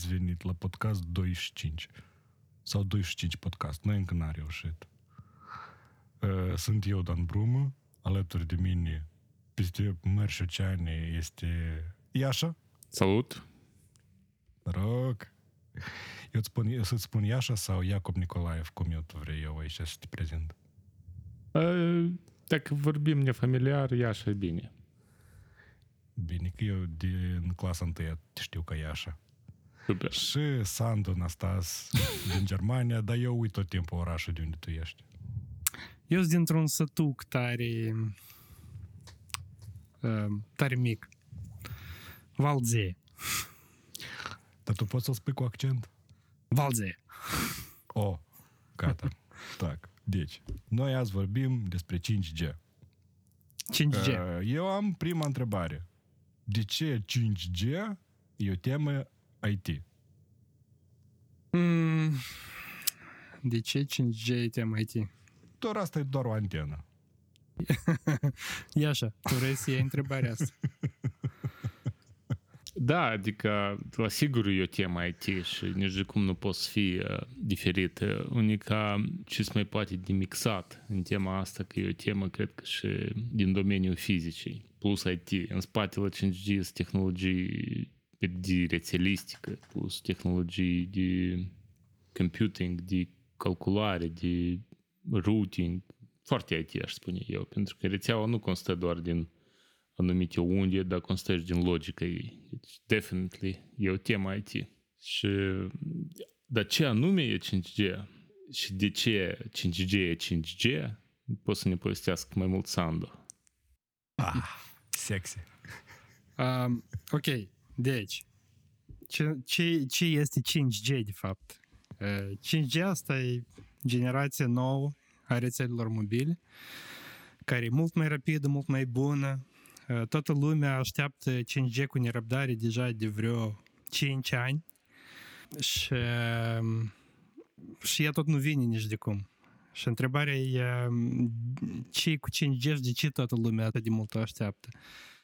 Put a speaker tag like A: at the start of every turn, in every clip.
A: ați venit la podcast 25. Sau 25 podcast, noi încă n-am reușit. Uh, Sunt eu, Dan Brumă, alături de mine, peste mări oceane, este Iașa.
B: Salut!
A: Noroc! Eu îți spun, eu să-ți spun Iașa sau Iacob Nicolaev, cum eu tu vrei eu aici să te prezint.
B: Uh, Dacă vorbim nefamiliar, Iașa e bine.
A: Bine că eu din clasa întâia te știu ca Iașa.
B: Super.
A: Și Sandu Nastas din Germania, dar eu uit tot timpul orașul de unde tu ești.
C: Eu sunt dintr-un sătuc tare... uh, tare mic. Valze.
A: Dar tu poți să spui cu accent?
C: Valze.
A: O, oh, gata. Tac. Deci, noi azi vorbim despre 5G.
C: 5G.
A: Uh, eu am prima întrebare. De ce 5G e o temă IT?
C: Mm, de ce 5G e temă IT?
A: Doar asta e doar o antenă.
C: e așa, tu vrei să iei întrebarea asta.
B: Da, adică, la sigur e o temă IT și nici de cum nu poți fi uh, diferit. Uh, Unica ce se mai poate de mixat în tema asta, că e o temă, cred că și din domeniul fizicii, plus IT. În spatele 5G sunt tehnologii de rețelistică, plus tehnologii de computing, de calculare, de routing, foarte IT, aș spune eu, pentru că rețeaua nu constă doar din anumite unde, dar constă și din logica ei. Deci, definitely, e o temă IT. Și, dar ce anume e 5G și de ce 5G e 5G, pot să ne povestească mai mult Sandu.
A: Ah, sexy.
C: Um, ok, deci, ce, ce, ce este 5G de fapt? Uh, 5G asta e generația nouă a rețelelor mobile, care e mult mai rapidă, mult mai bună. Uh, Toată lumea așteaptă 5G cu nerăbdare deja de vreo 5 ani și, um, și ea tot nu vine nici de cum. Și întrebarea e um, ce cu 5G și de ce toată lumea atât de mult o așteaptă?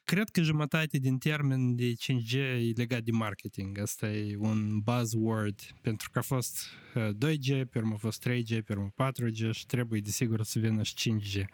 C: Cred că jumătate din termen de 5G e legat de marketing. Asta e un buzzword, pentru că a fost uh, 2G, pe urmă a fost 3G, pe urmă 4G și trebuie, desigur, să vină și 5G.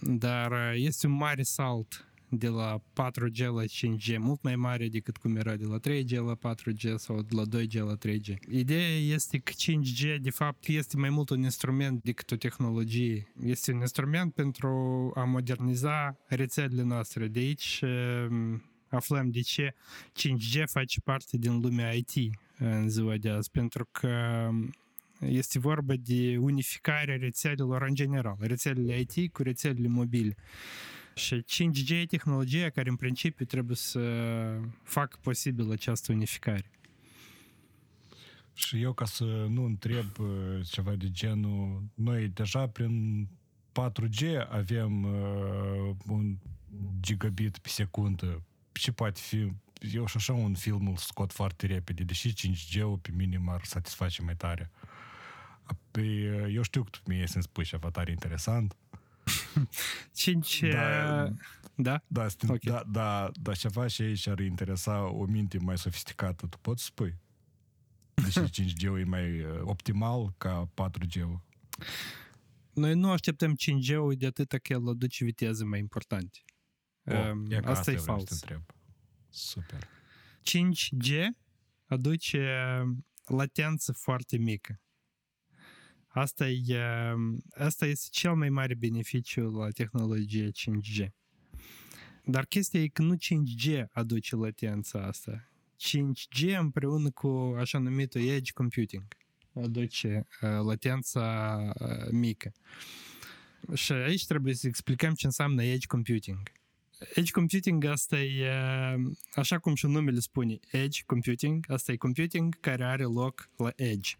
C: Dar uh, este un mare salt de la 4G la 5G, mult mai mare decât cum era de la 3G la 4G sau de la 2G la 3G. Ideea este că 5G, de fapt, este mai mult un instrument decât o tehnologie. Este un instrument pentru a moderniza rețelele noastre. De aici um, aflăm de ce 5G face parte din lumea IT în ziua de azi, pentru că este vorba de unificarea rețelelor în general, rețelele IT cu rețelele mobile. Și 5G e tehnologia care în principiu trebuie să facă posibil această unificare.
A: Și eu, ca să nu întreb uh, ceva de genul, noi deja prin 4G avem uh, un gigabit pe secundă. Ce poate fi? Eu și așa un film îl scot foarte repede, deși 5G-ul pe mine m-ar satisface mai tare. Păi, uh, eu știu că tu mie să-mi spui ceva tare interesant.
C: 5...
A: Da.
C: uh, Da?
A: Da, sti-
C: Ok.
A: da, da, da, ceva și aici ar interesa o minte mai sofisticată. Tu poți spui? Deși 5G-ul e mai uh, optimal ca 4G-ul.
C: Noi nu așteptăm 5G-ul de atâta că el aduce viteze mai importante.
A: O,
C: Um,
A: e ca
C: asta e
A: eu vreau să te
C: fals.
A: întreb. Super.
C: 5G aduce latență foarte mică. Asta, e, asta este cel mai mare beneficiu la tehnologia 5G. Dar chestia e că nu 5G aduce latența asta. 5G împreună cu așa numitul edge computing aduce uh, latența uh, mică. Și aici trebuie să explicăm ce înseamnă edge computing. Edge computing asta e, așa cum și numele spune, edge computing, asta e computing care are loc la edge.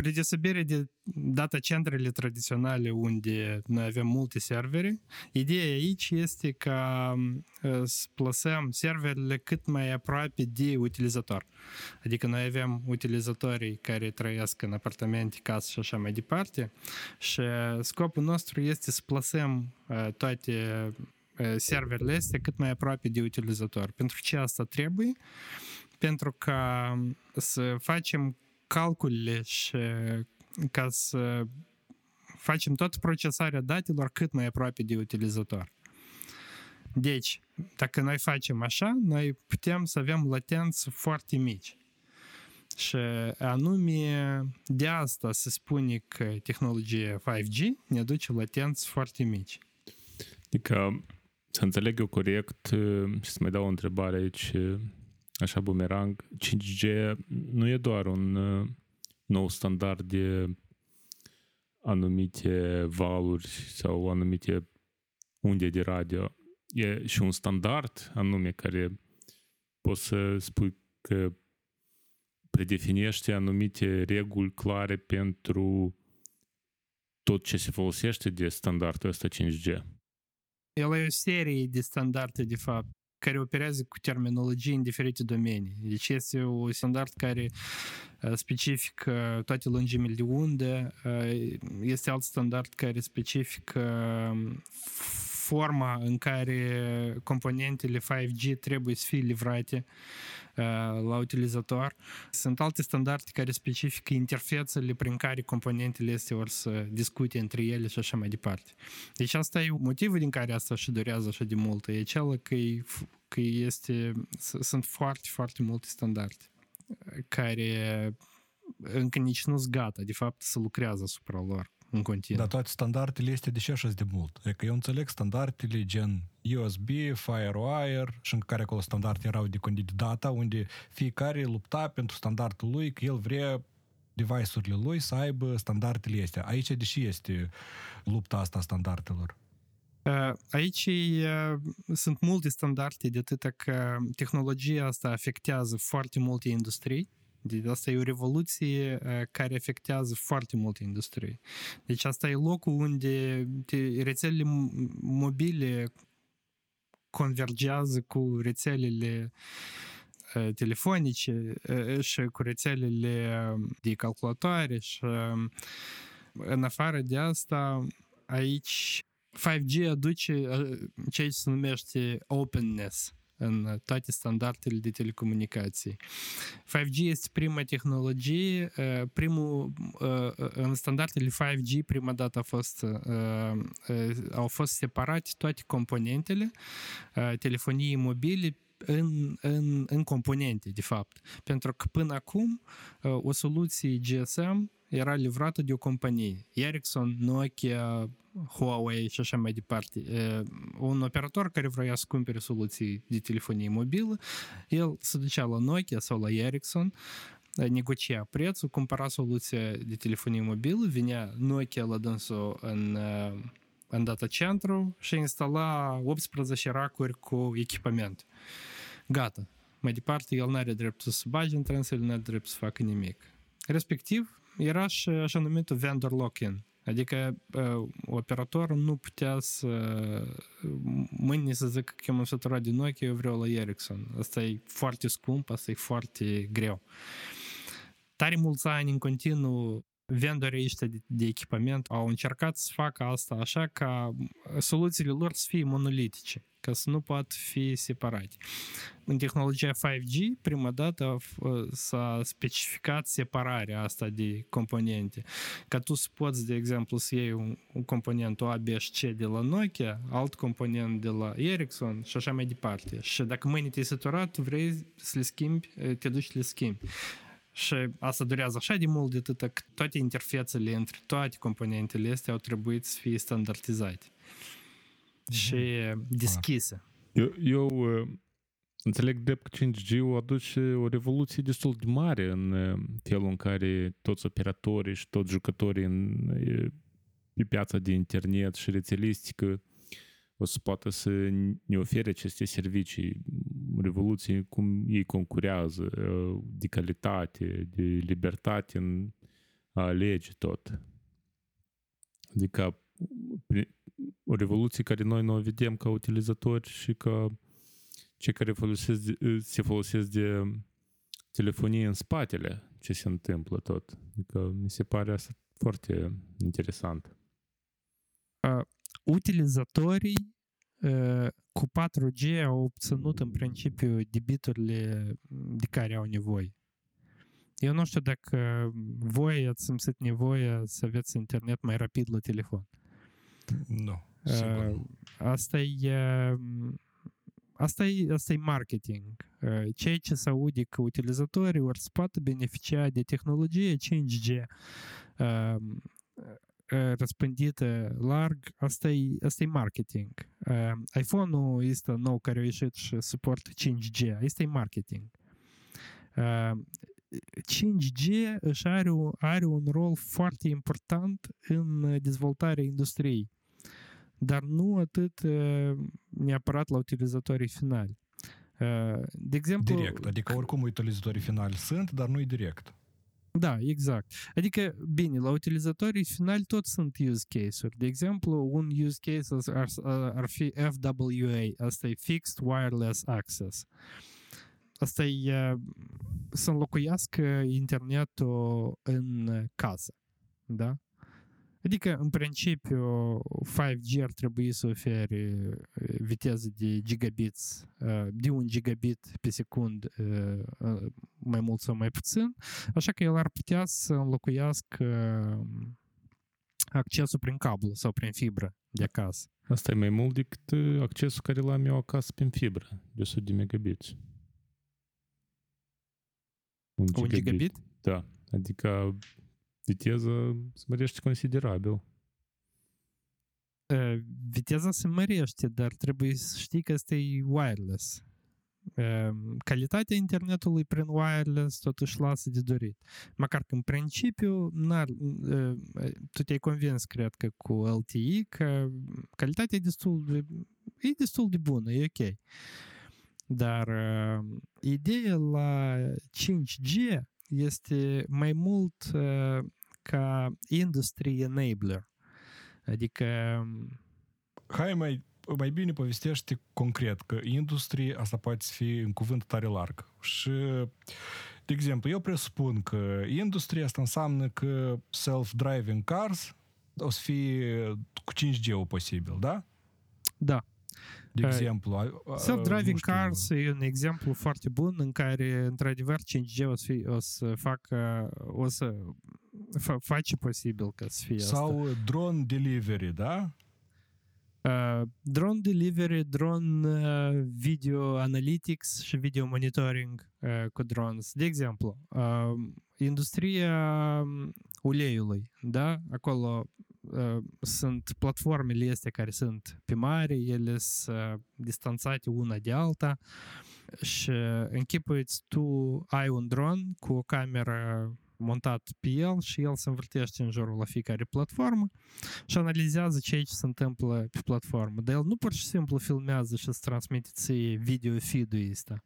C: Spre deosebire de data centrele tradiționale unde noi avem multe servere, ideea aici este ca uh, să plasăm serverele cât mai aproape de utilizator. Adică noi avem utilizatorii care trăiesc în apartamente, case și așa mai departe și scopul nostru este să plasăm uh, toate uh, serverele astea cât mai aproape de utilizator. Pentru ce asta trebuie? Pentru ca să facem calculele și ca să facem toată procesarea datelor cât mai aproape de utilizator. Deci, dacă noi facem așa, noi putem să avem latențe foarte mici. Și anume de asta se spune că tehnologia 5G ne aduce latențe foarte mici.
B: Adică, să înțeleg eu corect și să mai dau o întrebare aici așa bumerang, 5G nu e doar un uh, nou standard de anumite valuri sau anumite unde de radio. E și un standard anume care poți să spui că predefinește anumite reguli clare pentru tot ce se folosește de standardul ăsta 5G.
C: El e o serie de standarde, de fapt care operează cu terminologie în diferite domenii. Deci este un standard care specifică toate lungimile de undă, este alt standard care specifică forma în care componentele 5G trebuie să fie livrate la utilizator. Sunt alte standarde care specifică interfețele prin care componentele astea vor să discute între ele și așa mai departe. Deci asta e motivul din care asta și durează așa de mult. E acela că, e, că este, sunt foarte, foarte multe standarde care încă nici nu sunt gata, de fapt, să lucrează asupra lor în continuu.
A: Dar toate standardele este de ce așa de mult? Adică eu înțeleg standardele gen USB, FireWire și în care acolo standarde erau de condit data, unde fiecare lupta pentru standardul lui, că el vrea device-urile lui să aibă standardele astea. Aici deși este lupta asta a standardelor?
C: Aici sunt multe standarde de atâta că tehnologia asta afectează foarte multe industrii de asta e o revoluție care afectează foarte multe industrie. Deci asta e locul unde rețelele mobile convergează cu rețelele telefonice și cu rețelele de calculatoare și în afară de asta aici 5G aduce ceea ce se numește openness în toate standardele de telecomunicații. 5G este prima tehnologie, primul, în standardele 5G prima dată a fost, au fost separate toate componentele telefoniei mobile în, în, în componente, de fapt. Pentru că până acum o soluție GSM era livrată de o companie. Ericsson, Nokia, Huawei și așa mai departe. Un operator care vrea să cumpere soluții de telefonie mobilă, el se ducea la Nokia sau la Ericsson, negocia prețul, cumpăra soluția de telefonie mobilă, vinea Nokia la dânsul în, în data centru și instala 18 racuri cu echipament. Gata. Mai departe, el nu are dreptul să bage în transfer, nu are dreptul să facă nimic. Respectiv, și așa numitul vendor lock-in. Adică uh, operatorul nu putea să mâine să zică că m-am săturat din Nokia, eu vreau la Ericsson. Asta e foarte scump, asta e foarte greu. Tare mulți ani în continuu vendorii ăștia de, de echipament au încercat să facă asta așa ca soluțiile lor să fie monolitice ca să nu poată fi separate. În tehnologia 5G, prima dată s-a specificat separarea asta de componente. Ca tu să poți, de exemplu, să iei un, un component A, B și C de la Nokia, alt component de la Ericsson și așa mai departe. Și dacă mâine te-ai săturat, tu vrei să le schimbi, te duci să le schimbi. Și asta durează așa de mult de atât că toate interfețele între toate componentele astea au trebuit să fie standardizate și deschisă.
B: Eu, eu înțeleg drept că 5G-ul aduce o revoluție destul de mare în felul în care toți operatorii și toți jucătorii în, pe piața de internet și rețelistică o să poată să ne ofere aceste servicii, revoluții cum ei concurează, de calitate, de libertate în a alege tot. Adică o revoluție care noi nu o vedem ca utilizatori și ca cei care folosesc, se folosesc de telefonie în spatele ce se întâmplă tot. Adică mi se pare asta foarte interesant.
C: Uh, utilizatorii uh, cu 4G au obținut în principiu debiturile de care au nevoie. Eu nu știu dacă voi ați simțit nevoie să aveți internet mai rapid la telefon.
A: Nu, sigur
C: Uh, asta e asta e, asta e marketing. Uh, Ceea ce se aude că utilizatorii ori să poată beneficia de tehnologie 5G uh, uh, răspândită larg, asta e, asta e marketing. Uh, iPhone-ul este nou care a ieșit și suport 5G. Asta e marketing. Uh, 5G își are, un- are un rol foarte important în dezvoltarea industriei, dar nu atât uh, neapărat la utilizatorii finali. Uh, De exemplu,
A: Direct, adică oricum utilizatorii finali sunt, dar nu-i direct.
C: Da, exact. Adică, bine, la utilizatorii finali tot sunt use case-uri. De exemplu, un use case ar, ar fi FWA, asta e Fixed Wireless Access. Asta e uh, să înlocuiască internetul în casă. Da? Adică, în principiu, 5G ar trebui să ofere uh, viteză de gigabits, uh, de un gigabit pe secund, uh, uh, mai mult sau mai puțin, așa că el ar putea să înlocuiască um, accesul prin cablu sau prin fibră de acasă.
B: Asta e mai mult decât uh, accesul care l-am eu acasă prin fibră, de 100 de megabits. Un
C: Un gigabit?
B: Da, adică viteza se mărește considerabil.
C: Uh, Viteza se mărește, dar trebuie să știi că este wireless. Uh, Calitatea internetului prin wireless totuși lasă de dorit. Măcar că în principiu n-ar, uh, tu te-ai convins, cred că, cu LTE că calitatea e destul de, e destul de bună, e ok. Dar uh, ideea la 5G este mai mult uh, ca industry enabler. Adică
A: Hai mai, mai bine povestește concret că industrie asta poate fi un cuvânt tare larg. Și, de exemplu, eu presupun că industria asta înseamnă că self-driving cars o să fie cu 5G-ul posibil, da?
C: da,
A: De
C: Uh,
A: exemplu, a- a-
C: self-driving
A: nu știu,
C: cars e un exemplu foarte bun în care, într-adevăr, 5G o să, fie, o să facă, o să fa- face posibil ca să fie asta.
A: Sau drone delivery, da?
C: Uh, drone delivery, drone uh, video analytics și video monitoring uh, cu drones. De exemplu, uh, industria um, uleiului, da? Acolo uh, sunt platformele astea care sunt pe mare, ele sunt uh, distanțate una de alta și închipuiți tu ai un dron cu o cameră montat pe el și el se învârtește în jurul la fiecare platformă și analizează ceea ce se întâmplă pe platformă. Dar el nu pur și simplu filmează și îți transmite ție video feed-ul ăsta.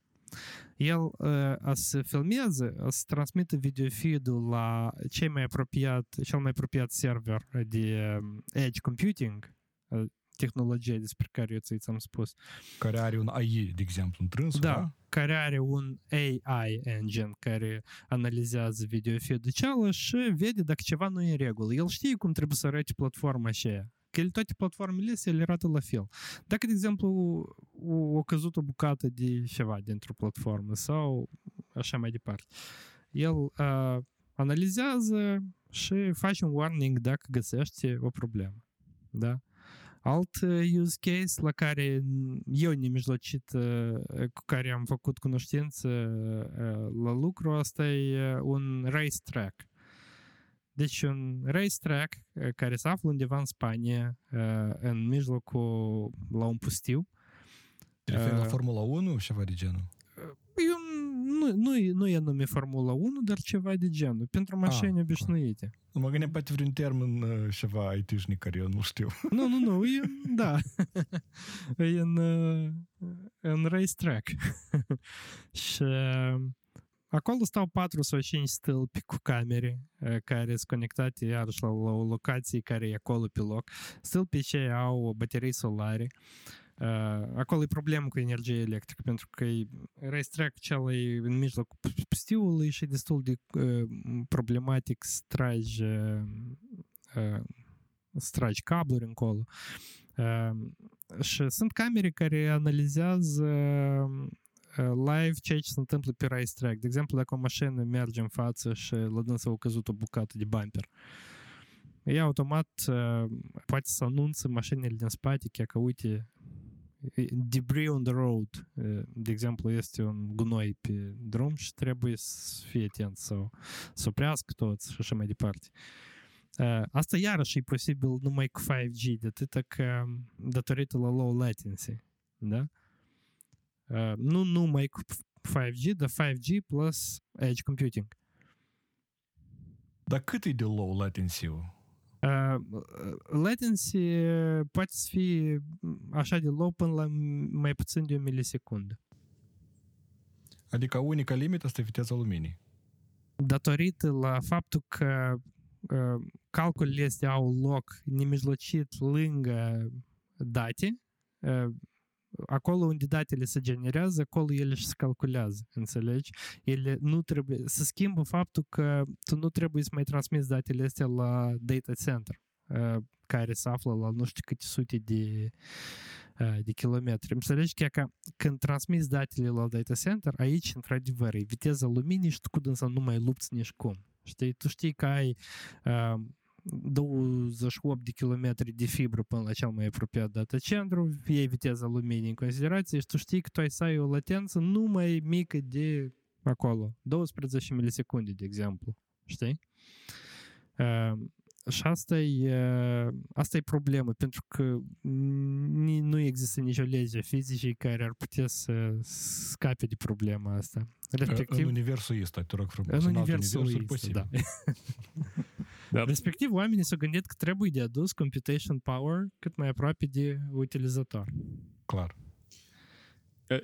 C: El uh, a să filmeze, a să transmită video feed-ul la cei mai apropiat, cel mai apropiat server de um, edge computing, uh, tehnologia despre care eu ți-am spus,
A: Care are un AI, de exemplu, întrânsul,
C: Da.
A: da?
C: care are un AI engine care analizează video feed cealaltă și vede dacă ceva nu e în regulă. El știe cum trebuie să arate platforma aceea. Că el, toate platformele astea le arată la fel. Dacă, de exemplu, o, o căzut o bucată de ceva dintr-o platformă sau așa mai departe, el uh, analizează și face un warning dacă găsește o problemă. Da? Alt uh, use case la care eu nemijlocit uh, cu care am făcut cunoștință uh, la lucru, asta e uh, un racetrack. Deci un racetrack uh, care se află undeva în Spania, uh, în mijlocul, la un pustiu.
A: Te referi la
C: Uh,
A: Formula 1 ceva de genul?
C: Eu nu, nu, e- nu e nume Formula 1, dar ceva de genul, pentru mașini
A: Ah,
C: obișnuite.
A: Mă gândeam poate vreun termen uh, ceva IT-șnic care eu nu știu.
C: Nu, nu, nu, e, da. e în, uh, în racetrack. și uh, acolo stau 4 sau 5 stâlpi cu camere uh, care sunt conectate iarăși la, la o locație care e acolo pe loc. Stâlpii cei au baterii solare. Uh, acolo e problemă cu energie electrică, pentru că racetrack cel e în mijlocul pustiului și e destul de uh, problematic să tragi, uh, uh, să tragi cabluri încolo. Uh, și sunt camere care analizează live ceea ce se întâmplă pe racetrack. De exemplu, dacă o mașină merge în față și la dânsă au căzut o bucată de bumper, ea automat poate să anunță mașinile din spate că, uite, debris on the road. De exemplu, este un gunoi pe drum și trebuie să fie atent sau să oprească toți și așa mai departe. Asta iarăși e posibil numai cu 5G, de atâta că datorită la low latency. Da? nu numai cu 5G, dar 5G plus edge computing.
A: Dar cât e de low latency
C: Uh, latency poate să fie așa de low până la mai puțin de o milisecundă.
A: Adică unica limită este viteza luminii.
C: Datorită la faptul că uh, calculele astea au loc nemijlocit lângă date, uh, acolo unde datele se generează, acolo ele și se calculează, înțelegi? Ele nu trebuie, să schimbă faptul că tu nu trebuie să mai transmiți datele astea la data center, care se află la nu știu câte sute de, de kilometri. Înțelegi că când transmiți datele la data center, aici, într-adevăr, e viteza luminii și tu cu dânsa nu mai lupți nici cum. Știi? Tu știi că ai 28 de kilometri de fibră până la cel mai apropiat data centru, iei viteza luminii în considerație și tu știi că tu ai să ai o latență numai mică de acolo, 12 milisecunde, de exemplu. Știi? Uh, și asta e, asta e problemă, pentru că nu există nicio lege fizică care ar putea să scape de problema asta.
A: Respectiv, în universul ăsta, te rog frumos.
C: În universul ăsta, da. da. Respectiv, oamenii s-au gândit că trebuie de adus computation power cât mai aproape de utilizator.
A: Clar.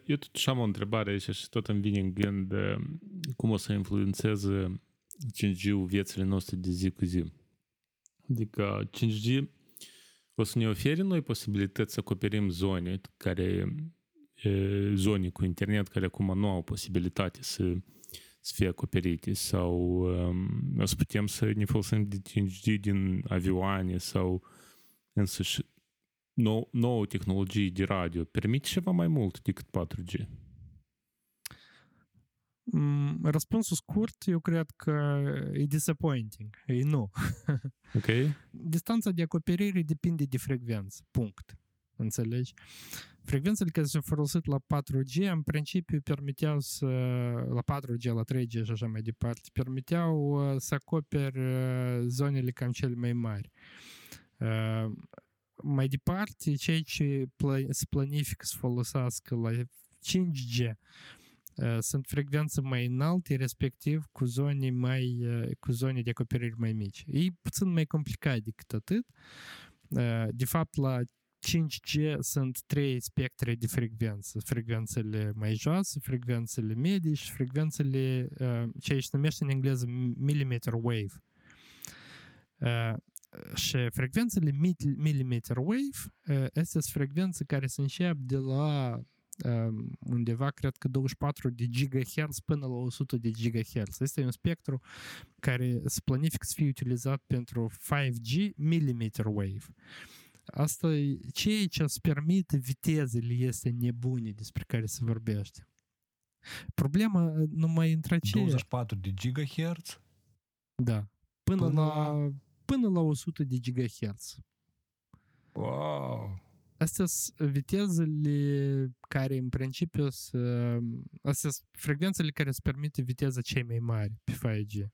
B: Eu totuși am o întrebare aici și tot îmi vine în gând cum o să influențeze 5G-ul viețile noastre de zi cu zi. Adică 5G o să ne ofere noi posibilități să acoperim zone care zone cu internet care acum nu au posibilitate să, să fie acoperite sau um, să putem să ne folosim de 5G din avioane sau însăși nou, nouă tehnologie de radio permite ceva mai mult decât 4G.
C: Răspunsul scurt, eu cred că e disappointing. E nu.
B: Ok.
C: Distanța de acoperire depinde de frecvență. Punct. Înțelegi? Frecvențele care s-au folosit la 4G, în principiu, permiteau să, la 4G, la 3G și așa mai departe, permiteau să acoperi zonele cam cele mai mari. Mai departe, ceea ce se planifică să folosească la 5G sunt frecvențe mai înalte, respectiv cu zone, mai, cu zone de acoperire mai mici. E puțin mai complicat decât atât. De fapt, la 5G sunt trei spectre de frecvență. Frecvențele mai joase, frecvențele medii și frecvențele, ceea ce numește în engleză millimeter wave. Și frecvențele millimeter wave, astea sunt frecvențe care se încep de la undeva, cred că 24 de GHz până la 100 de GHz. Este un spectru care se planifică să fie utilizat pentru 5G millimeter wave. Asta e ceea ce îți permite vitezele este nebune despre care se vorbește. Problema numai între aceea...
A: 24 de GHz?
C: Da. Până, până la, până la 100 de GHz.
A: Wow!
C: Astea sunt vitezele care în principiu sunt... Astea sunt frecvențele care îți permite viteza cei mai mari pe 5G.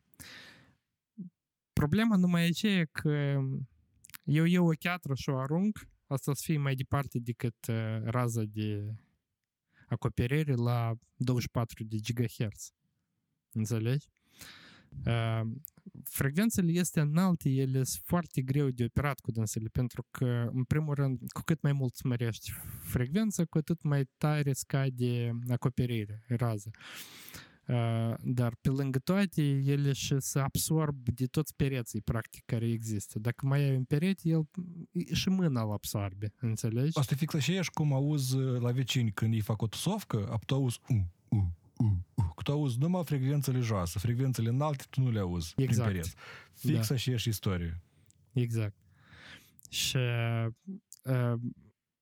C: Problema numai e aceea că eu iau o cheatră și o arunc, asta să fie mai departe decât uh, raza de acoperire la 24 de GHz. Înțelegi? Uh, frecvențele este înalte, ele sunt foarte greu de operat cu dânsele, pentru că, în primul rând, cu cât mai mult smărești frecvența, cu atât mai tare scade acoperire, rază. Uh, dar pe lângă toate, ele și să absorb de toți pereții, practic, care există. Dacă mai ai un perete, el și mâna îl absorbe, înțelegi?
A: Asta e fix aceeași cum auzi la vecini când ei fac o tusovcă, a tu auzi uh, uh, uh, uh. Tu auzi numai frecvențele joase, frecvențele înalte tu nu le auzi
C: Exact.
A: prin pereți. Fix
C: Da.
A: aceeași istorie.
C: Exact. Și uh,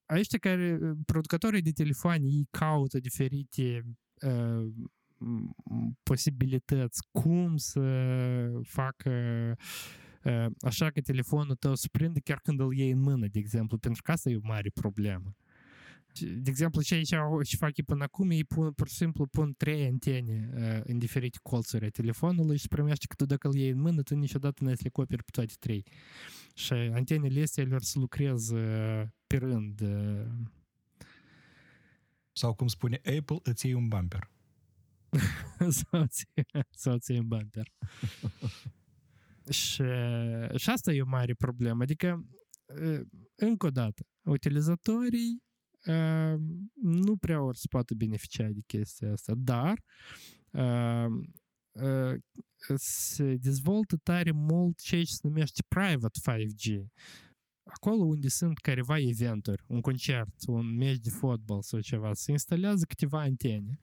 C: aici care producătorii de telefoane, ei caută diferite uh, m- posibilități cum să facă uh, așa că telefonul tău să prindă chiar când îl iei în mână, de exemplu, pentru că asta e o mare problemă. De exemplu, ce aici ce fac ei până acum, ei pun, pur și simplu pun trei antene uh, în diferite colțuri a telefonului și primește că tu dacă îl iei în mână, tu niciodată nu ai să le acoperi pe toate trei. Și antenele astea lor să lucreze uh, pe rând. uh,
A: Sau cum spune Apple, îți iei un bumper.
C: sau ți, sau ți în bumper. și, și asta e o mare problemă. Adică, uh, încă o dată, utilizatorii uh, nu prea ori să poată beneficia de chestia asta, dar uh, uh, se dezvoltă tare mult ceea ce se numește private 5G. Acolo unde sunt careva eventuri, un concert, un meci de fotbal sau ceva, se instalează câteva antene.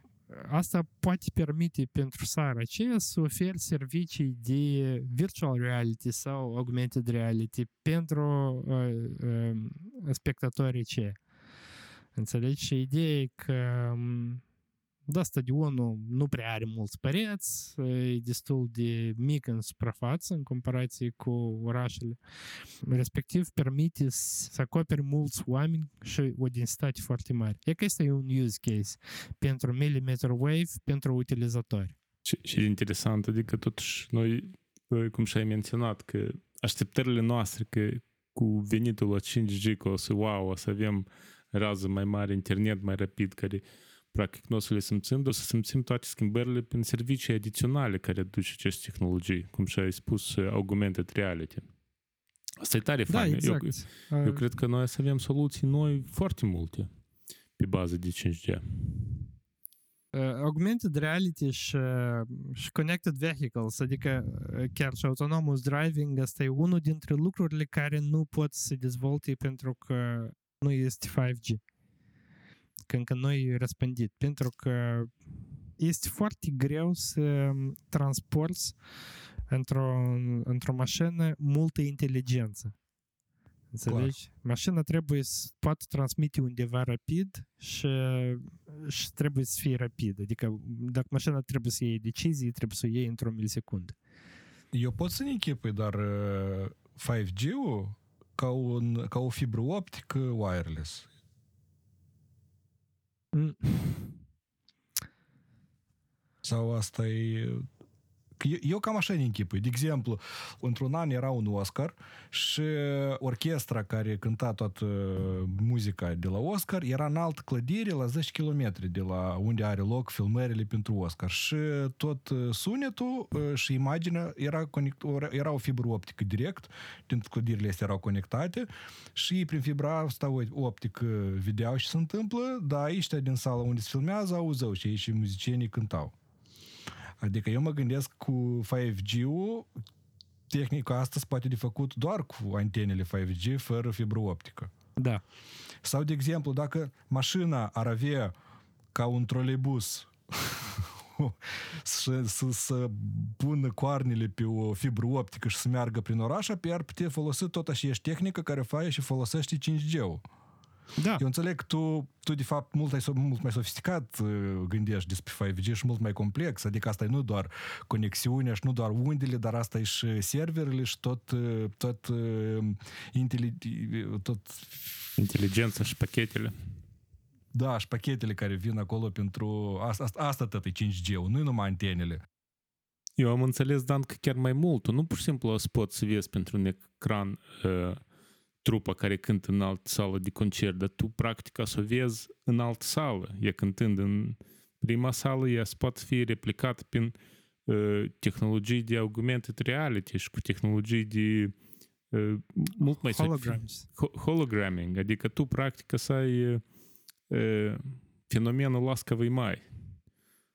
C: Asta poate permite pentru țara aceea să oferi servicii de virtual reality sau augmented reality pentru uh, uh, spectatorii aceia. Înțelegi? Și ideea e că um, da, stadionul nu prea are mulți pereți, e destul de mic în suprafață în comparație cu orașele. Respectiv, permite să acoperi mulți oameni și o densitate foarte mare. E că este un use case pentru millimeter wave pentru utilizatori.
B: Și, și interesant, adică totuși noi, uh, cum și ai menționat, că așteptările noastre că cu venitul la 5G, că o să, wow, o să avem rază mai mare, internet mai rapid, care practic nu o să le simțim, dar o să simțim toate schimbările prin servicii adiționale care aduce aceste tehnologii, cum și ai spus, uh, augmented reality. Asta e tare
C: Da,
B: fain.
C: exact.
B: Eu, eu cred că noi o să avem soluții noi foarte multe pe bază de 5G.
C: Uh, augmented reality și, uh, și connected vehicles, adică uh, chiar și autonomous driving, asta e unul dintre lucrurile care nu pot să se dezvolte pentru că nu este 5G. Că încă nu e răspândit. Pentru că este foarte greu să transporti într-o, într-o mașină multă inteligență. Înțelegi? Mașina trebuie să poată transmite undeva rapid și, și trebuie să fie rapid. Adică dacă mașina trebuie să iei decizii, trebuie să o iei într-o milisecundă.
A: Eu pot să ne închipui, dar uh, 5G-ul ca, un, ca o fibră optică wireless.
C: Mm.
A: Sau asta e... că Eu, eu cam așa ne închipui. De exemplu, într-un an era un Oscar și orchestra care cânta toată muzica de la Oscar era în altă clădire la 10 km de la unde are loc filmările pentru Oscar. Și tot uh, sunetul uh, și imaginea era, conect, era o fibră optică direct, din clădirile astea erau conectate și prin fibra asta optică vedeau ce se întâmplă, dar aici din sala unde se filmează auzeau și ei și muzicienii cântau. Adică eu mă gândesc cu 5G-ul, tehnica asta se poate de făcut doar cu antenele 5G, fără fibră optică.
C: Da.
A: Sau, de exemplu, dacă mașina ar avea ca un troleibus să, să, să pună coarnele pe o fibră optică și să meargă prin oraș, apoi ar putea folosi tot aceeași tehnică care face și folosește 5G-ul.
C: Da.
A: Eu înțeleg că tu, tu de fapt, mult, mai, mult mai sofisticat uh, gândești despre 5G și mult mai complex. Adică asta e nu doar conexiunea și nu doar undele, dar asta e și serverele și tot, uh, tot, uh, inteli, tot
B: Inteligența și pachetele.
A: da, și pachetele care vin acolo pentru... Asta, asta, asta tot e 5G-ul, nu numai antenele.
B: Eu am înțeles, Dan, că chiar mai mult. Tu nu pur și simplu o să poți să vezi pentru un ecran uh, trupa care cântă în altă sală de concert, dar tu practic o să o vezi în altă sală. E cântând în prima sală, ea să poate fi replicată prin uh, tehnologii de augmented reality și cu tehnologii de uh, mult mai
C: Holograms.
B: Ho- hologramming, adică tu practic să ai uh, fenomenul lascăvei mai.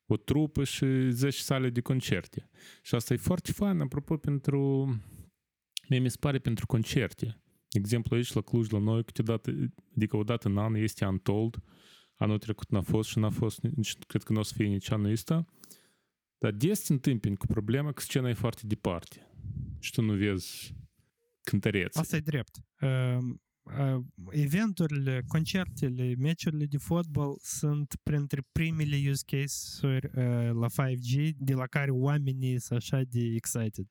B: o trupă și 10 sale de concerte. Și asta e foarte fain, apropo, pentru... Mie mi se pare pentru concerte. De exemplu, aici la Cluj, la noi, câteodată, adică odată în an este Untold, anul trecut n-a fost și n-a fost, nici, cred că nu o să fie nici anul ăsta. Dar des te întâmpini cu problema că scena e foarte departe și tu nu vezi cântăreți.
C: Asta e drept. Uh, uh, eventurile, concertele, meciurile de fotbal sunt printre primele use case-uri uh, la 5G de la care oamenii sunt așa de excited.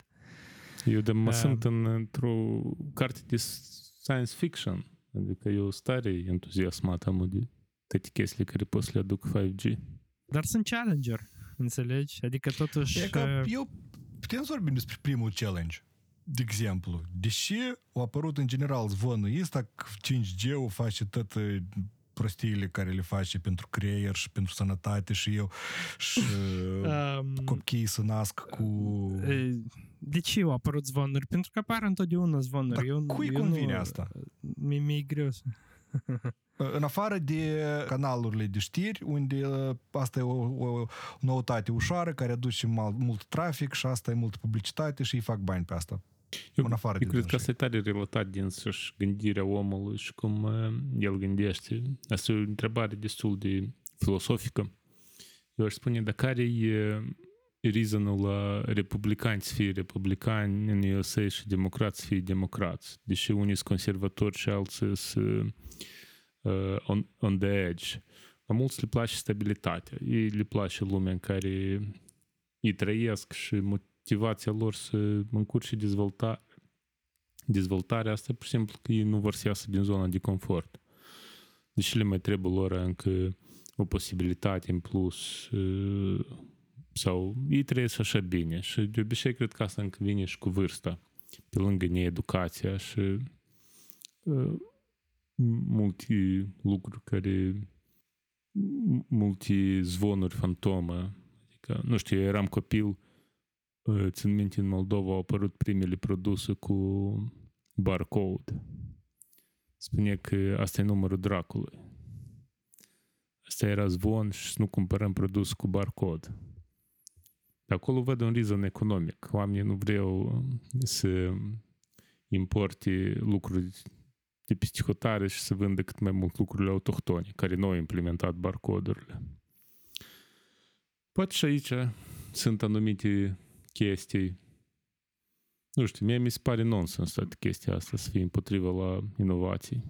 B: Eu de mă
C: Um,
B: sunt în, într-o carte de science fiction. Adică eu stare entuziasmat am de toate chestiile care pot să le aduc 5G.
C: Dar sunt challenger, înțelegi? Adică totuși...
A: E că
C: uh,
A: eu putem să vorbim despre primul challenge. De exemplu, deși a apărut în general zvonul ăsta că 5G-ul face toate prostiile care le face pentru creier și pentru sănătate și eu și
C: um,
A: copiii să nasc cu...
C: E, De ce au apărut zvonuri? Pentru că apar întotdeauna zvonuri.
A: Dar
C: eu,
A: cui
C: eu
A: convine
C: nu,
A: asta?
C: Mi, mi-e greu să...
A: În afară de canalurile de știri, unde uh, asta e o, o noutate ușoară care aduce mal, mult trafic și asta e multă publicitate și îi fac bani pe asta.
B: Eu,
A: în afară
B: eu
A: de
B: cred că
A: dânsii.
B: asta e tare relatat din să-și gândirea omului și cum uh, el gândește. Asta e o întrebare destul de filosofică. Eu aș spune, dar care e reasonul la republicani să fie republicani în USA și democrați să fie democrați? Deși unii sunt conservatori și alții sunt uh, on, on the edge. La mulți le place stabilitatea. Ei le place lumea în care ei trăiesc și motivația lor să încurce dezvolta, dezvoltarea asta, pur și simplu că ei nu vor să iasă din zona de confort. Deși le mai trebuie lor încă o posibilitate în plus uh, sau ei trăiesc așa bine și de obicei cred că asta încă vine și cu vârsta pe lângă needucația și uh, multe lucruri care m- multe zvonuri fantomă adică, nu știu, eu eram copil uh, țin minte în Moldova au apărut primele produse cu barcode spune că asta e numărul dracului asta era zvon și să nu cumpărăm produs cu barcode de acolo văd un reason economic. Oamenii nu vreau să importe lucruri de peste hotare și să vândă cât mai mult lucrurile autohtone, care nu au implementat barcodurile. Poate și aici sunt anumite chestii. Nu știu, mie mi se pare nonsens toată chestia asta să fie împotriva la inovații.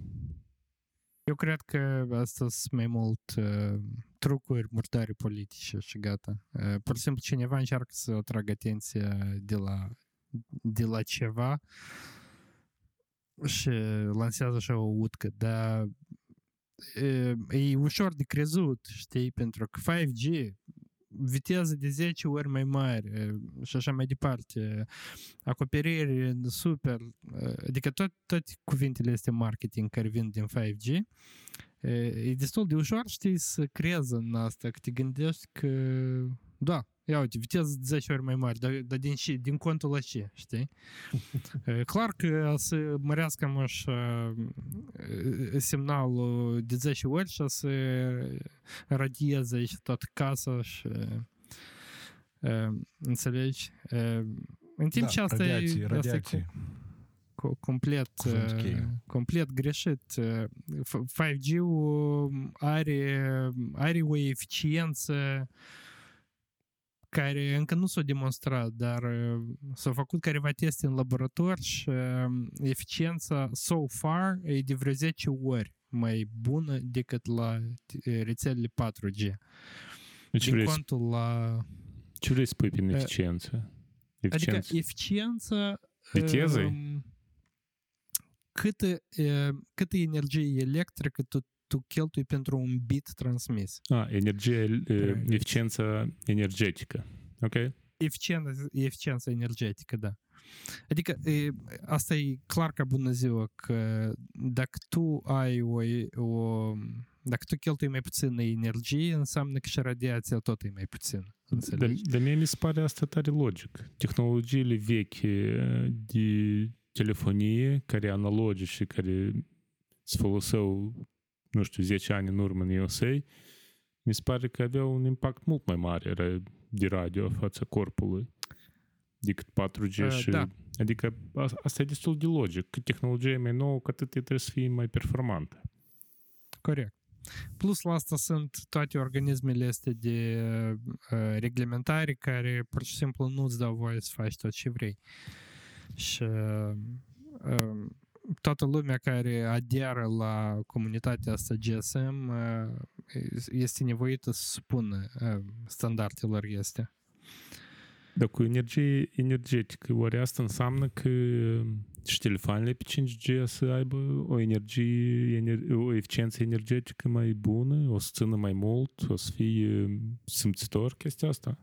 C: Eu cred că asta sunt mai mult uh, trucuri murdare politice și gata. Uh, pur și simplu cineva încearcă să atragă atenția de la, de la ceva și lansează așa o utcă, dar e, e ușor de crezut, știi, pentru că 5G viteză de 10 ori mai mare e, și așa mai departe. Acoperire super, e, adică tot, toate cuvintele este marketing care vin din 5G. E, e destul de ușor, știi, să crezi în asta, că te gândești că da, ia uite, viteză de 10 ori mai mare, dar, dar din, și, din contul la ce, știi? E, Clar că o să mărească mă așa e, semnalul de 10 ori și o să radieze și toată casa și e, înțelegi? E, În timp
A: da,
C: ce asta
A: radiații,
C: e, asta e
A: radiații.
C: co- complet,
A: Cuvânt
C: uh,
A: cheie.
C: complet greșit. Uh, F- 5G-ul are, are o eficiență care încă nu s-a demonstrat, dar uh, s-au făcut careva teste în laborator și uh, eficiența so far e de vreo 10 ori mai bună decât la uh, rețelele 4G.
B: Ce
C: Din
B: vrei, să-
C: contul la...
B: ce vrei să spui prin
C: Uh,
B: eficiență?
C: Adică
B: Eficiență.
C: eficiența...
B: Vitezei?
C: um, Câtă, uh, câtă energie electrică tu, tu cheltui pentru un bit transmis?
B: A, energie, uh,
C: Corect.
B: eficiență energetică. Ok?
C: Eficiența, eficiența energetică, da. Adică e, asta e clar ca bună ziua că dacă tu ai o, o dacă tu cheltui mai puțină energie, înseamnă că și radiația tot e mai puțin.
B: Dar,
C: Înțelegi?
B: dar mie mi se pare asta tare logic. Tehnologiile vechi uh, de telefonie, care analogice, care se foloseau, nu știu, 10 ani în urmă în USA, mi se pare că avea un impact mult mai mare de radio față corpului decât 4G
C: Uh,
B: și...
C: da.
B: Adică a- asta e destul de logic. Cât tehnologia e mai nouă, cu atât ea trebuie să fie mai performantă.
C: Corect. Plus la asta sunt toate organismele astea de uh, reglementare care pur și simplu nu îți dau voie să faci tot ce vrei. Și uh, uh, toată lumea care aderă la comunitatea asta GSM uh, este nevoită să supună uh, standardelor este.
B: Dar cu energie energetică, oare asta înseamnă că și ștelefoanele pe 5G să aibă o energie, ener- o eficiență energetică mai bună, o să țină mai mult, o să fie simțitor chestia asta?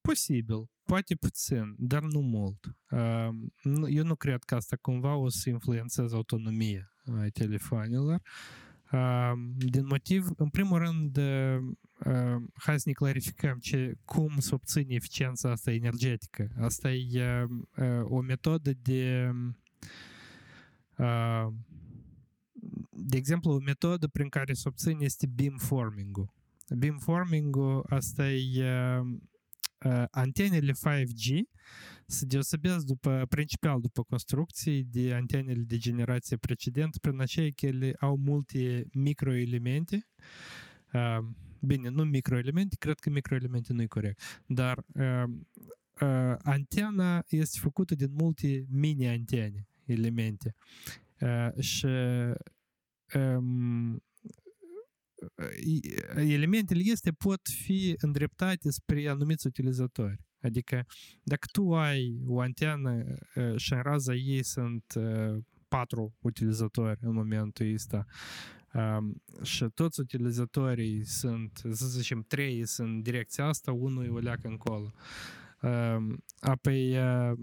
C: Posibil, poate puțin, dar nu mult. Uh, nu- eu nu cred că asta cumva o să influențeze autonomia a telefonelor. Uh, din motiv, în primul rând, uh, uh, hai să ne clarificăm ce, cum să obține eficiența asta energetică. Asta e uh, uh, o metodă de uh, de exemplu, o metodă prin care se obține este beamforming-ul. Beamforming-ul asta e uh, uh, antenele 5G se deosebesc după, principal după construcții de antenele de generație precedentă, prin aceea că ele au multe microelemente. Uh, bine, nu microelemente, cred că microelemente nu e corect, dar uh, uh, antena este făcută din multe mini-antene, elemente. Uh, și um, elementele este pot fi îndreptate spre anumiți utilizatori. Adică dacă tu ai o antenă uh, și în raza ei sunt uh, patru utilizatori în momentul ăsta um, și toți utilizatorii sunt, să zicem, trei sunt în direcția asta, unul o leacă încolo. Um, apoi uh,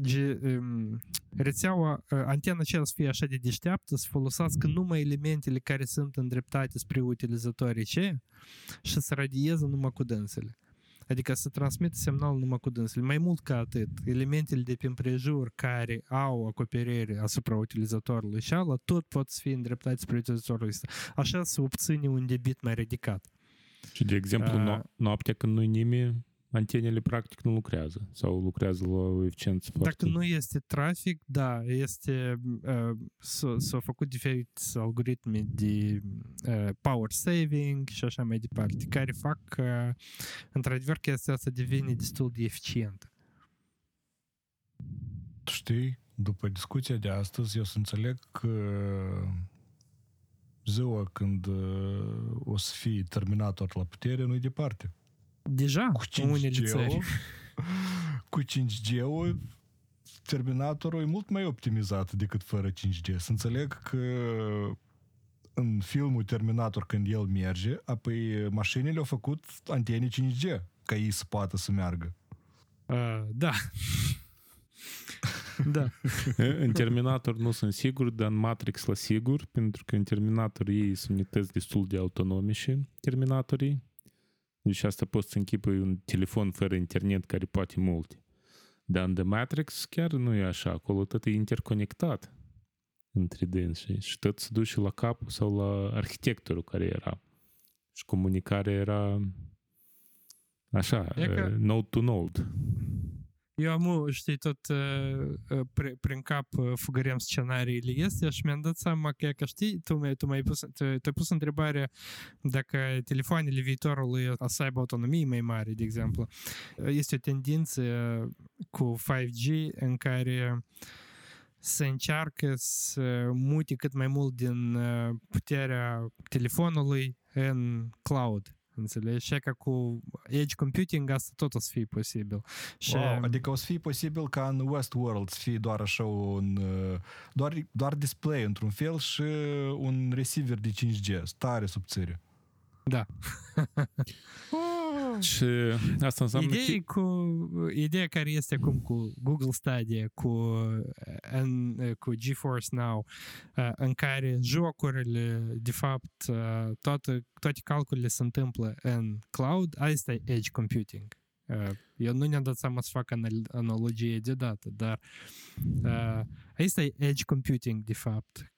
C: ge, um, rețeaua, uh, antena aceea să fie așa de deșteaptă, să folosească numai elementele care sunt îndreptate spre utilizatorii ce și să radieze numai cu dânsele. Adică să transmită semnal numai cu dânsele. Mai mult ca atât, elementele de pe împrejur care au acoperire asupra utilizatorului și ala, tot pot să fie îndreptate spre utilizatorul ăsta. Așa se obține un debit mai ridicat.
B: Și, de exemplu,
C: Uh,
B: no- noaptea când nu-i nimeni, antenele practic nu lucrează sau lucrează la o eficiență foarte...
C: Dacă nu este trafic, da, este uh, s-au s-au făcut diferiți algoritmi de uh, power saving și așa mai departe, care fac că, într-adevăr, chestia asta devine destul de eficientă.
A: Știi, după discuția de astăzi, eu să înțeleg că ziua când uh, o să fie Terminator la putere, nu-i departe.
C: Deja,
A: Cu
C: în unele țări.
A: 5G-ul, cu 5G-ul, Terminatorul e mult mai optimizat decât fără 5G. Să înțeleg că în filmul Terminator, când el merge, apoi mașinile au făcut antene 5G ca ei să poată să meargă.
C: Uh, da. da.
B: În Terminator nu sunt sigur, dar în Matrix la sigur, pentru că în Terminator ei sunt unități destul de autonome și Terminatorii. Deci asta poți să închipui un telefon fără internet care poate multe. Dar în The Matrix chiar nu e așa. Acolo tot e interconectat între dânsii și tot se duce la capul sau la arhitectorul care era. Și comunicarea era așa,
C: E că-
B: uh, node to node.
C: Eu am, știi, tot uh, uh, pri- prin cap uh, fugăream scenariile este și mi-am dat seama că, că știi, tu mi-ai, tu mi-ai pus, tu, tu ai pus întrebarea dacă telefoanele viitorului o să aibă autonomie mai mare, de exemplu. Este o tendință uh, cu 5G în care se încearcă să mute cât mai mult din uh, puterea telefonului în cloud. Înțelegi? Și ca cu edge computing asta tot o să fie posibil. Și
A: Wow, adică o să fie posibil ca în Westworld să fie doar așa un... uh, Doar, doar display într-un fel și un receiver de 5G, stare subțire.
C: da.
B: Și asta înseamnă
C: Ideea, cu, ideea care este acum cu Google Stadia, cu, în, cu GeForce Now, uh, în care jocurile, de fapt, uh, toate, toate calculele se întâmplă în cloud, asta e edge computing. Uh, Eu nu ne-am dat seama să fac anal- analogie de dată, dar uh, asta e edge computing, de fapt, că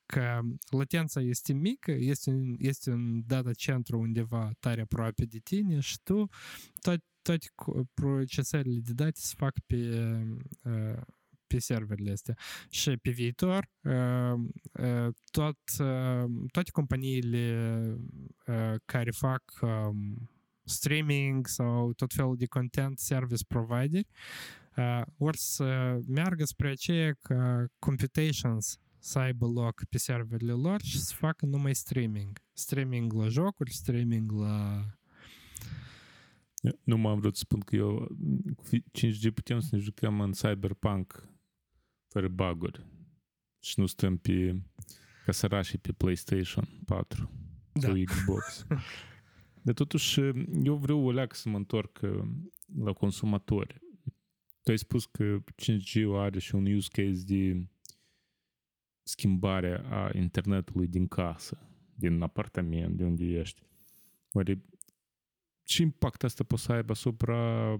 C: latența este mică, este un, este un data centru undeva tare aproape de tine și tu toate, toate procesările de date se fac pe, uh, pe serverele astea. Și pe viitor, uh, uh, tot, toate companiile care fac um, streaming sau tot felul de content service provider ori să meargă spre aceea ca computations să aibă loc pe serverele lor și să facă numai streaming. Streaming la jocuri, streaming la...
B: Nu m-am vrut să spun că eu cu 5G putem să ne jucăm în Cyberpunk fără bug și nu stăm pe ca sărașii pe PlayStation 4 da. sau Xbox. Dar totuși, eu vreau o leacă să mă întorc la consumatori. Tu ai spus că 5G are și un use case de schimbare a internetului din casă, din apartament, de unde ești. Oare ce impact asta poate să aibă asupra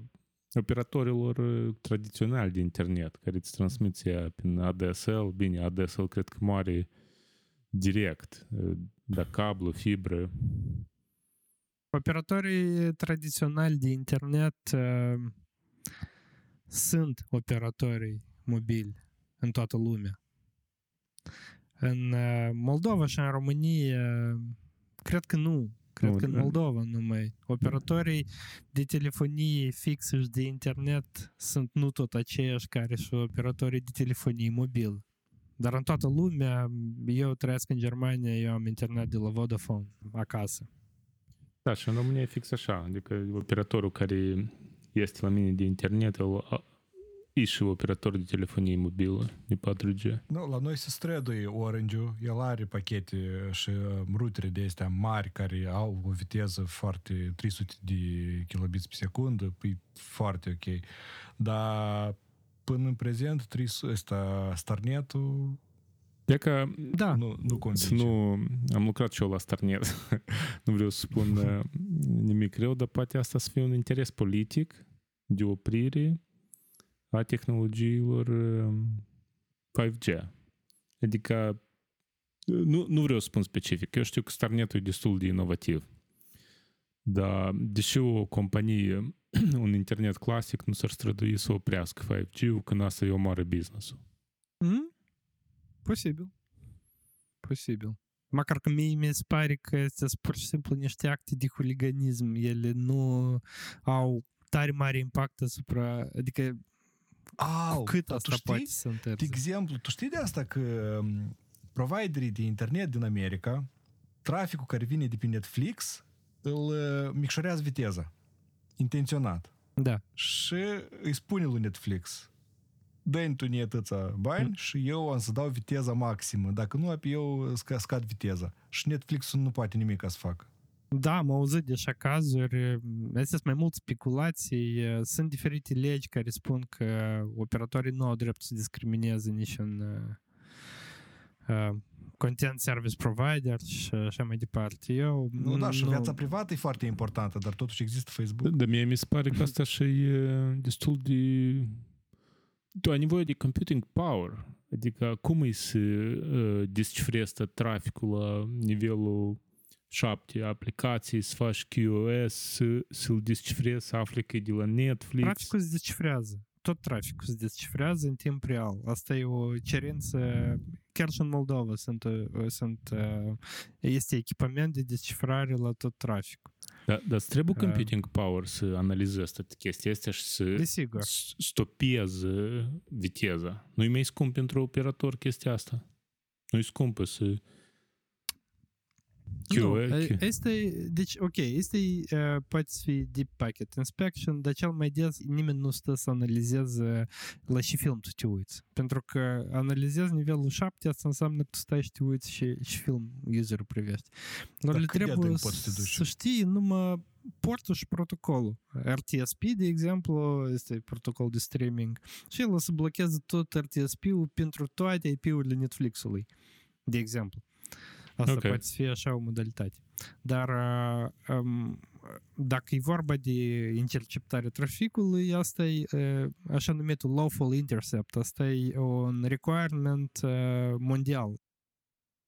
B: operatorilor tradiționali de internet, care îți transmit ea prin ADSL? Bine, ADSL cred că moare direct, da cablu, fibră.
C: Operatorii tradiționali de internet uh, sunt operatorii mobili în toată lumea. În uh, Moldova și în România, cred că nu. Cred nu, că în Moldova numai. Operatorii de telefonie fixă și de internet sunt nu tot aceiași care și operatorii de telefonie mobil. Dar în toată lumea, eu trăiesc în Germania, eu am internet de la Vodafone acasă.
B: Da, și în România e fix așa. Adică operatorul care este la mine de internet, el e și operator de telefonie mobilă de 4G.
A: Nu, la noi se străduie Orange-ul, el are pachete și rutere de astea mari care au o viteză foarte 300 de kilobits pe secundă, e foarte ok. Dar până în prezent, 300, ăsta, Starnetul
B: E că
C: da.
A: nu, nu convinge.
B: Nu, am lucrat și eu la Starnet. nu vreau să spun nimic rău, dar poate asta să fie un interes politic de oprire a tehnologiilor 5G. Adică, nu, nu vreau să spun specific. Eu știu că Starnetul e destul de inovativ. Dar, deși o companie, un internet clasic, nu s-ar strădui să oprească 5G-ul când asta e omoară business-ul.
C: Mm? Posibil. Posibil. Măcar că mie mi se pare că este pur și simplu niște acte de huliganism. Ele nu au tare mare impact asupra... Adică
A: Au,
C: cât asta știi, poate să
A: De exemplu, tu știi de asta că providerii de internet din America, traficul care vine de pe Netflix, îl micșorează viteza. Intenționat.
C: Da.
A: Și îi spune lui Netflix, dă tu nie atâția bani și eu am să dau viteza maximă. Dacă nu, eu scad viteza. Și Netflix-ul nu poate nimic ca să facă.
C: Da, am auzit de așa cazuri. Astea sunt mai mult speculații. Sunt diferite legi care spun că operatorii nu au dreptul să discrimineze niciun uh, content service provider și așa mai departe. Eu
A: nu, da, și nu... viața privată e foarte importantă, dar totuși există Facebook.
B: Da, mie mi se pare că asta și e destul de... Tu ai nevoie de computing power. Adică cum e să uh, descifrezi traficul la nivelul șapte aplicații, să faci QoS, să, să-l descifrezi, să afli că e de la Netflix.
C: Traficul se descifrează. Tot traficul se descifrează în timp real. Asta e o cerință, chiar și în Moldova sunt, sunt, este echipament de descifrare la tot traficul.
B: Da, dar îți trebuie computing power să analizezi toate chestia astea și să
C: Desigur.
B: stopezi viteza. Nu-i mai scump pentru operator chestia asta. Nu-i scumpă să
C: nu, este, deci, ok, este, uh, poate fi deep packet inspection, dar cel mai des nimeni nu stă să analizeze la ce film tu te uiți. Pentru că analizezi nivelul 7, asta înseamnă că tu stai și te uiți și, și film userul privești. Dar le trebuie să știi numai portul și protocolul. RTSP, de exemplu, este protocol de streaming și el o să blocheze tot RTSP-ul pentru toate IP-urile Netflix-ului, de exemplu. Asta okay. poate fi așa o modalitate. Dar um, dacă e vorba de interceptarea traficului, asta e așa numitul lawful intercept, asta e un requirement mondial.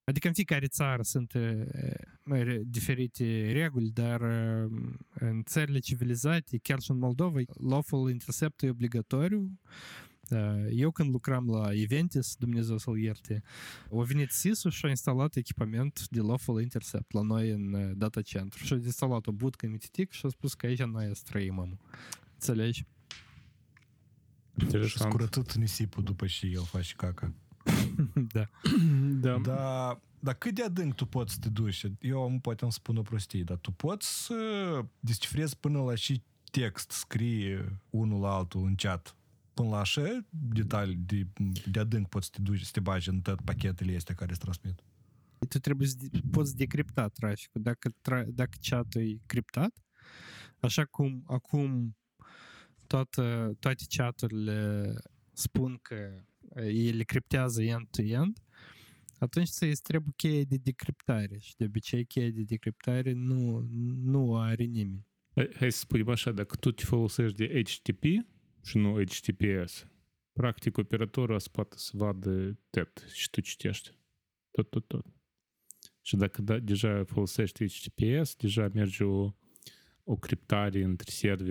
C: Adică în fiecare țară sunt uh, diferite reguli, dar uh, în țările civilizate, chiar și în Moldova, lawful intercept e obligatoriu. Uh, eu când lucram la Eventis, Dumnezeu să-l ierte, a venit SIS-ul și a instalat echipament de lawful intercept la noi în data center. Și a instalat o budcă mititic și a spus că aici noi trăim, am. Înțelegi?
A: Și scurătut nisipul după și el face caca.
C: da.
B: da.
A: Dar dar cât de adânc tu poți să te duci? Eu am, poate îmi spun o prostie, dar tu poți să descifrezi până la și text, scrie unul la altul în chat. Până la așa detalii de, de adânc poți să te duci, să te bagi în tot pachetele astea care se transmit.
C: Tu trebuie să poți decripta traficul. Dacă, tra, dacă chat-ul e criptat, așa cum acum toată, toate chaturile spun că ele criptează end-to-end, atunci să îți trebuie cheie de decriptare și de obicei cheia de decriptare nu, nu o are nimeni.
B: Hai să spunem așa, dacă tu te folosești de HTTP nu HTTPS, operatorul poate să vadă tot și tu citești. Tot, tot, tot. Și dacă da, deja folosești HTTPS,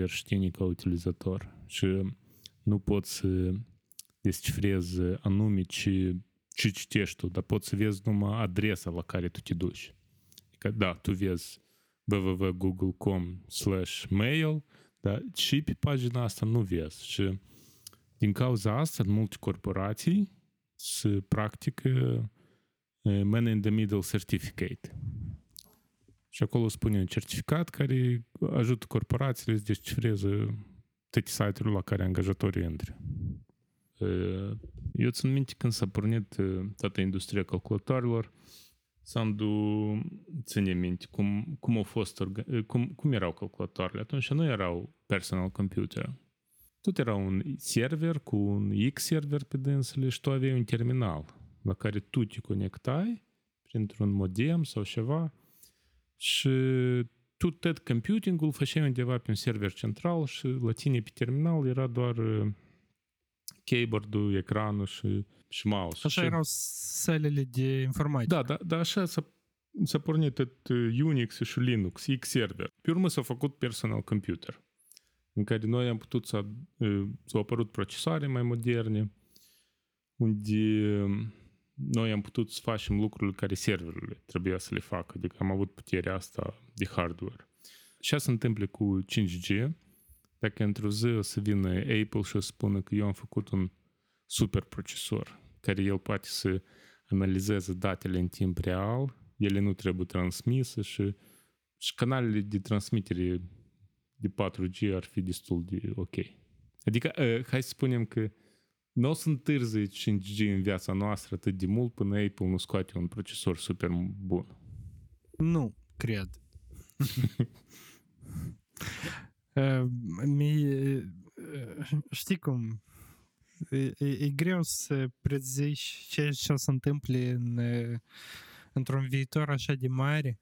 B: și tine ca utilizator. Și nu poți să descifrezi anume ce ce citești tu, dar poți să vezi numai adresa la care tu te duci. Adică, da, tu vezi www.google.com slash mail, dar și pe pagina asta nu vezi. Și din cauza asta, în multe corporații se practică Man in the Middle Certificate. Și acolo spune un certificat care ajută corporațiile să descifreze toate site-urile la care angajatorii intră. Eu țin minte când s-a pornit toată industria calculatoarelor, Sandu ține minte cum, cum au fost, cum, cum erau calculatoarele. Atunci nu erau personal computer. Tot era un server cu un X-server pe dânsele și tu aveai un terminal la care tu te conectai printr-un modem sau ceva și tu tot computingul făceai undeva pe un server central și la tine pe terminal era doar keyboard-ul, ecranul și, și mouse.
C: Așa
B: și...
C: erau sălile de informatică.
B: Da, da, da așa s-a, s-a pornit tot Unix și Linux, X-Server. Pe urmă s-a făcut personal computer, în care noi am putut să, s-au apărut procesoare mai moderne, unde noi am putut să facem lucrurile care serverele trebuia să le facă, adică am avut puterea asta de hardware. Și se întâmplă cu 5G, dacă într-o zi o să vină Apple și o să spună că eu am făcut un super procesor care el poate să analizeze datele în timp real, ele nu trebuie transmise și, și canalele de transmitere de 4G ar fi destul de ok. Adică, uh, hai să spunem că nu o să întârzi 5G în viața noastră atât de mult până Apple nu scoate un procesor super bun.
C: Nu, cred. Mi, știi cum, e, e greu să prezici ce, ce o să întâmple în, într-un viitor așa de mare.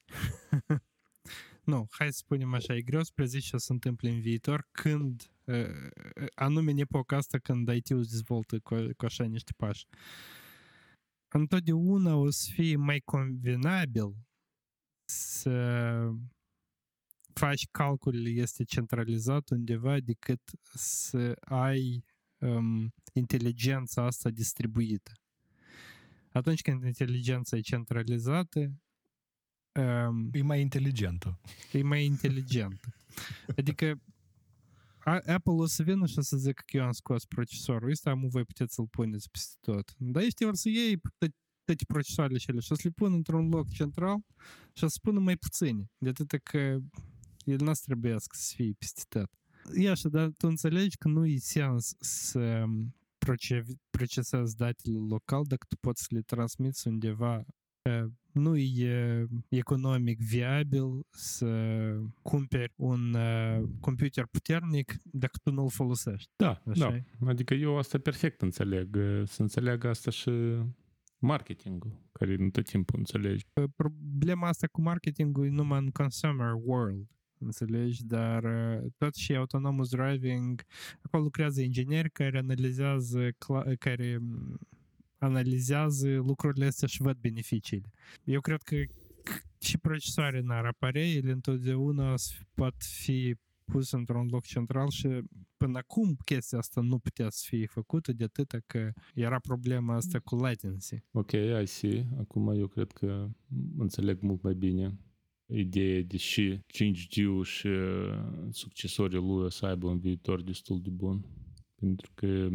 C: nu, hai să spunem așa, e greu să prezici ce o să întâmple în viitor când, anume în epoca asta când IT-ul se dezvoltă cu, cu așa niște pași. Întotdeauna o să fie mai convenabil să faci calculele este centralizat undeva decât să ai um, inteligența asta distribuită. Atunci când inteligența e centralizată, um,
A: e mai inteligentă.
C: E mai inteligentă. Adică Apple o să vină și o să zică că eu am scos procesorul ăsta, am voi puteți să-l puneți peste tot. Dar ești vor să iei toate procesoarele cele și o să le pun într-un loc central și o să spună mai puține. De atât că el n trebuie să fie peste tot. E așa, dar tu înțelegi că nu e sens să procesezi datele local dacă tu poți să le transmiți undeva nu e economic viabil să cumperi un uh, computer puternic dacă tu nu-l folosești.
B: Da, Așa da. Adică eu asta perfect înțeleg. Să înțeleg asta și marketingul, care nu tot timpul înțelegi.
C: Problema asta cu marketingul e numai în consumer world. Înțelegi? Dar tot și autonomous driving, acolo lucrează ingineri care analizează, care analizează lucrurile astea și văd beneficiile. Eu cred că și procesoare n-ar apărea, ele întotdeauna pot fi pus într-un loc central și până acum chestia asta nu putea să fie făcută de atât că era problema asta cu latency.
B: Ok, I see. Acum eu cred că înțeleg mult mai bine ideea de și 5G-ul și succesorii lui o să aibă un viitor destul de bun. Pentru că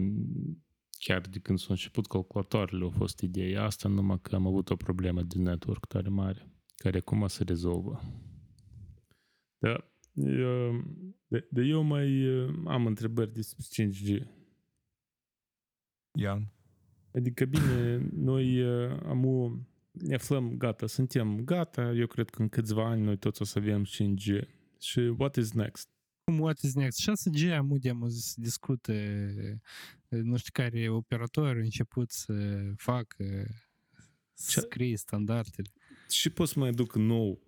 B: chiar de când s-au început calculatoarele a fost ideea asta, numai că am avut o problemă de network tare mare, care acum se rezolvă. Da, eu, de, de eu mai am întrebări despre 5G.
A: Ian?
B: Adică bine, noi am o, ne aflăm gata, suntem gata, eu cred că în câțiva ani noi toți o să avem 5G. Și what is next?
C: What is next? 6G am udem să discute, nu știu care operator a început să facă, să scrie standardele.
B: Și poți să mai aduc nou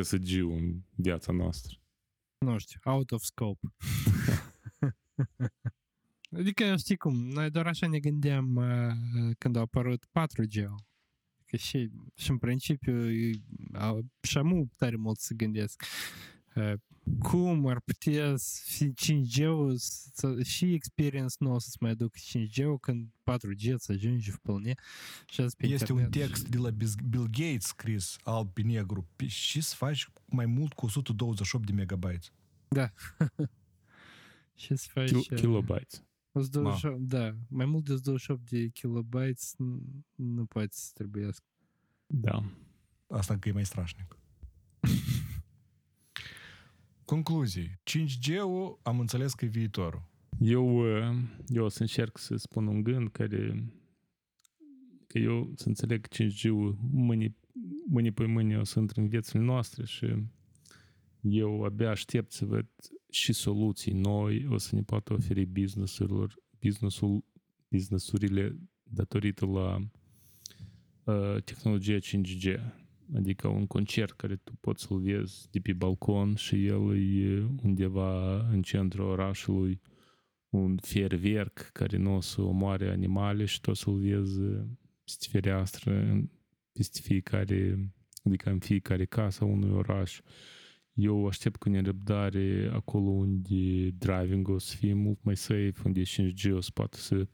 B: 6G-ul în viața noastră?
C: Nu știu, out of scope. adică, știi cum, noi doar așa ne gândeam uh, când a apărut 4G-ul că și, și în principiu și amu tare mult să gândesc cum ar putea fi 5G și experience nouă să-ți mai aduc 5G când 4G să ajunge în pâlnie
A: și pe Este un text și... de la Bill Gates scris alb pe negru și să faci mai mult cu 128 de megabytes.
C: Da. și să faci...
B: Uh, kilobytes.
C: 28, Ma. da, mai mult de 28 de kilobytes nu poate să trebuiască.
B: Da.
A: Asta încă e mai strașnic. Concluzii. 5G-ul am înțeles că e viitorul.
B: Eu, eu o să încerc să spun un gând care că eu să înțeleg 5G-ul mâine, mâine pe mâine o să intre în viețile noastre și eu abia aștept să văd și soluții noi o să ne poată oferi businessurilor, businessul, businessurile datorită la uh, tehnologia 5G. Adică un concert care tu poți să-l vezi de pe balcon și el e undeva în centrul orașului un fierverc care nu o să omoare animale și tu o să-l vezi peste fereastră, peste fiecare, adică în fiecare casă a unui oraș. Eu aștept cu nerăbdare acolo unde driving o să fie mult mai safe, unde 5G o să poată să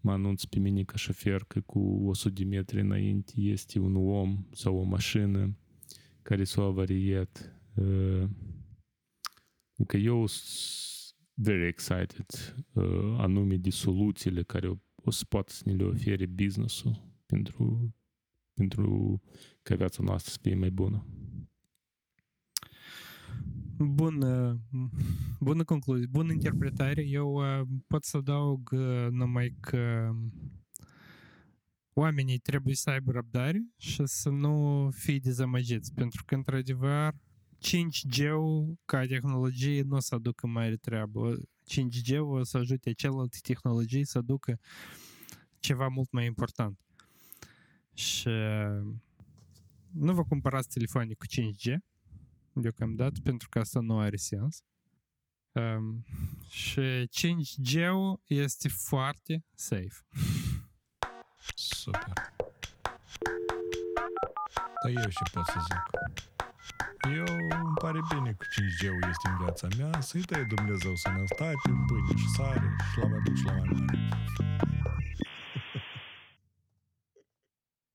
B: mă anunț pe mine ca șofer că cu 100 de metri înainte este un om sau o mașină care s-a avariat. Adică eu sunt very excited anume de soluțiile care o să poată să ne le ofere business-ul pentru, pentru ca viața noastră să fie mai bună.
C: Bună, bună concluzie, bună interpretare. Eu uh, pot să adaug uh, numai că oamenii trebuie să aibă răbdare și să nu fie dezamăgiți, pentru că, într-adevăr, 5G-ul ca tehnologie nu o să aducă mare treabă. 5G-ul o să ajute celelalte tehnologii să aducă ceva mult mai important. Și nu vă cumpărați telefoane cu 5G, deocamdată, pentru că asta nu are sens. Um, și 5G-ul este foarte safe.
A: Super. Dar eu ce pot să zic? Eu îmi pare bine că 5G-ul este în viața mea, să-i dai Dumnezeu sănătate, pâine și sare și la mai mult și la mai mare.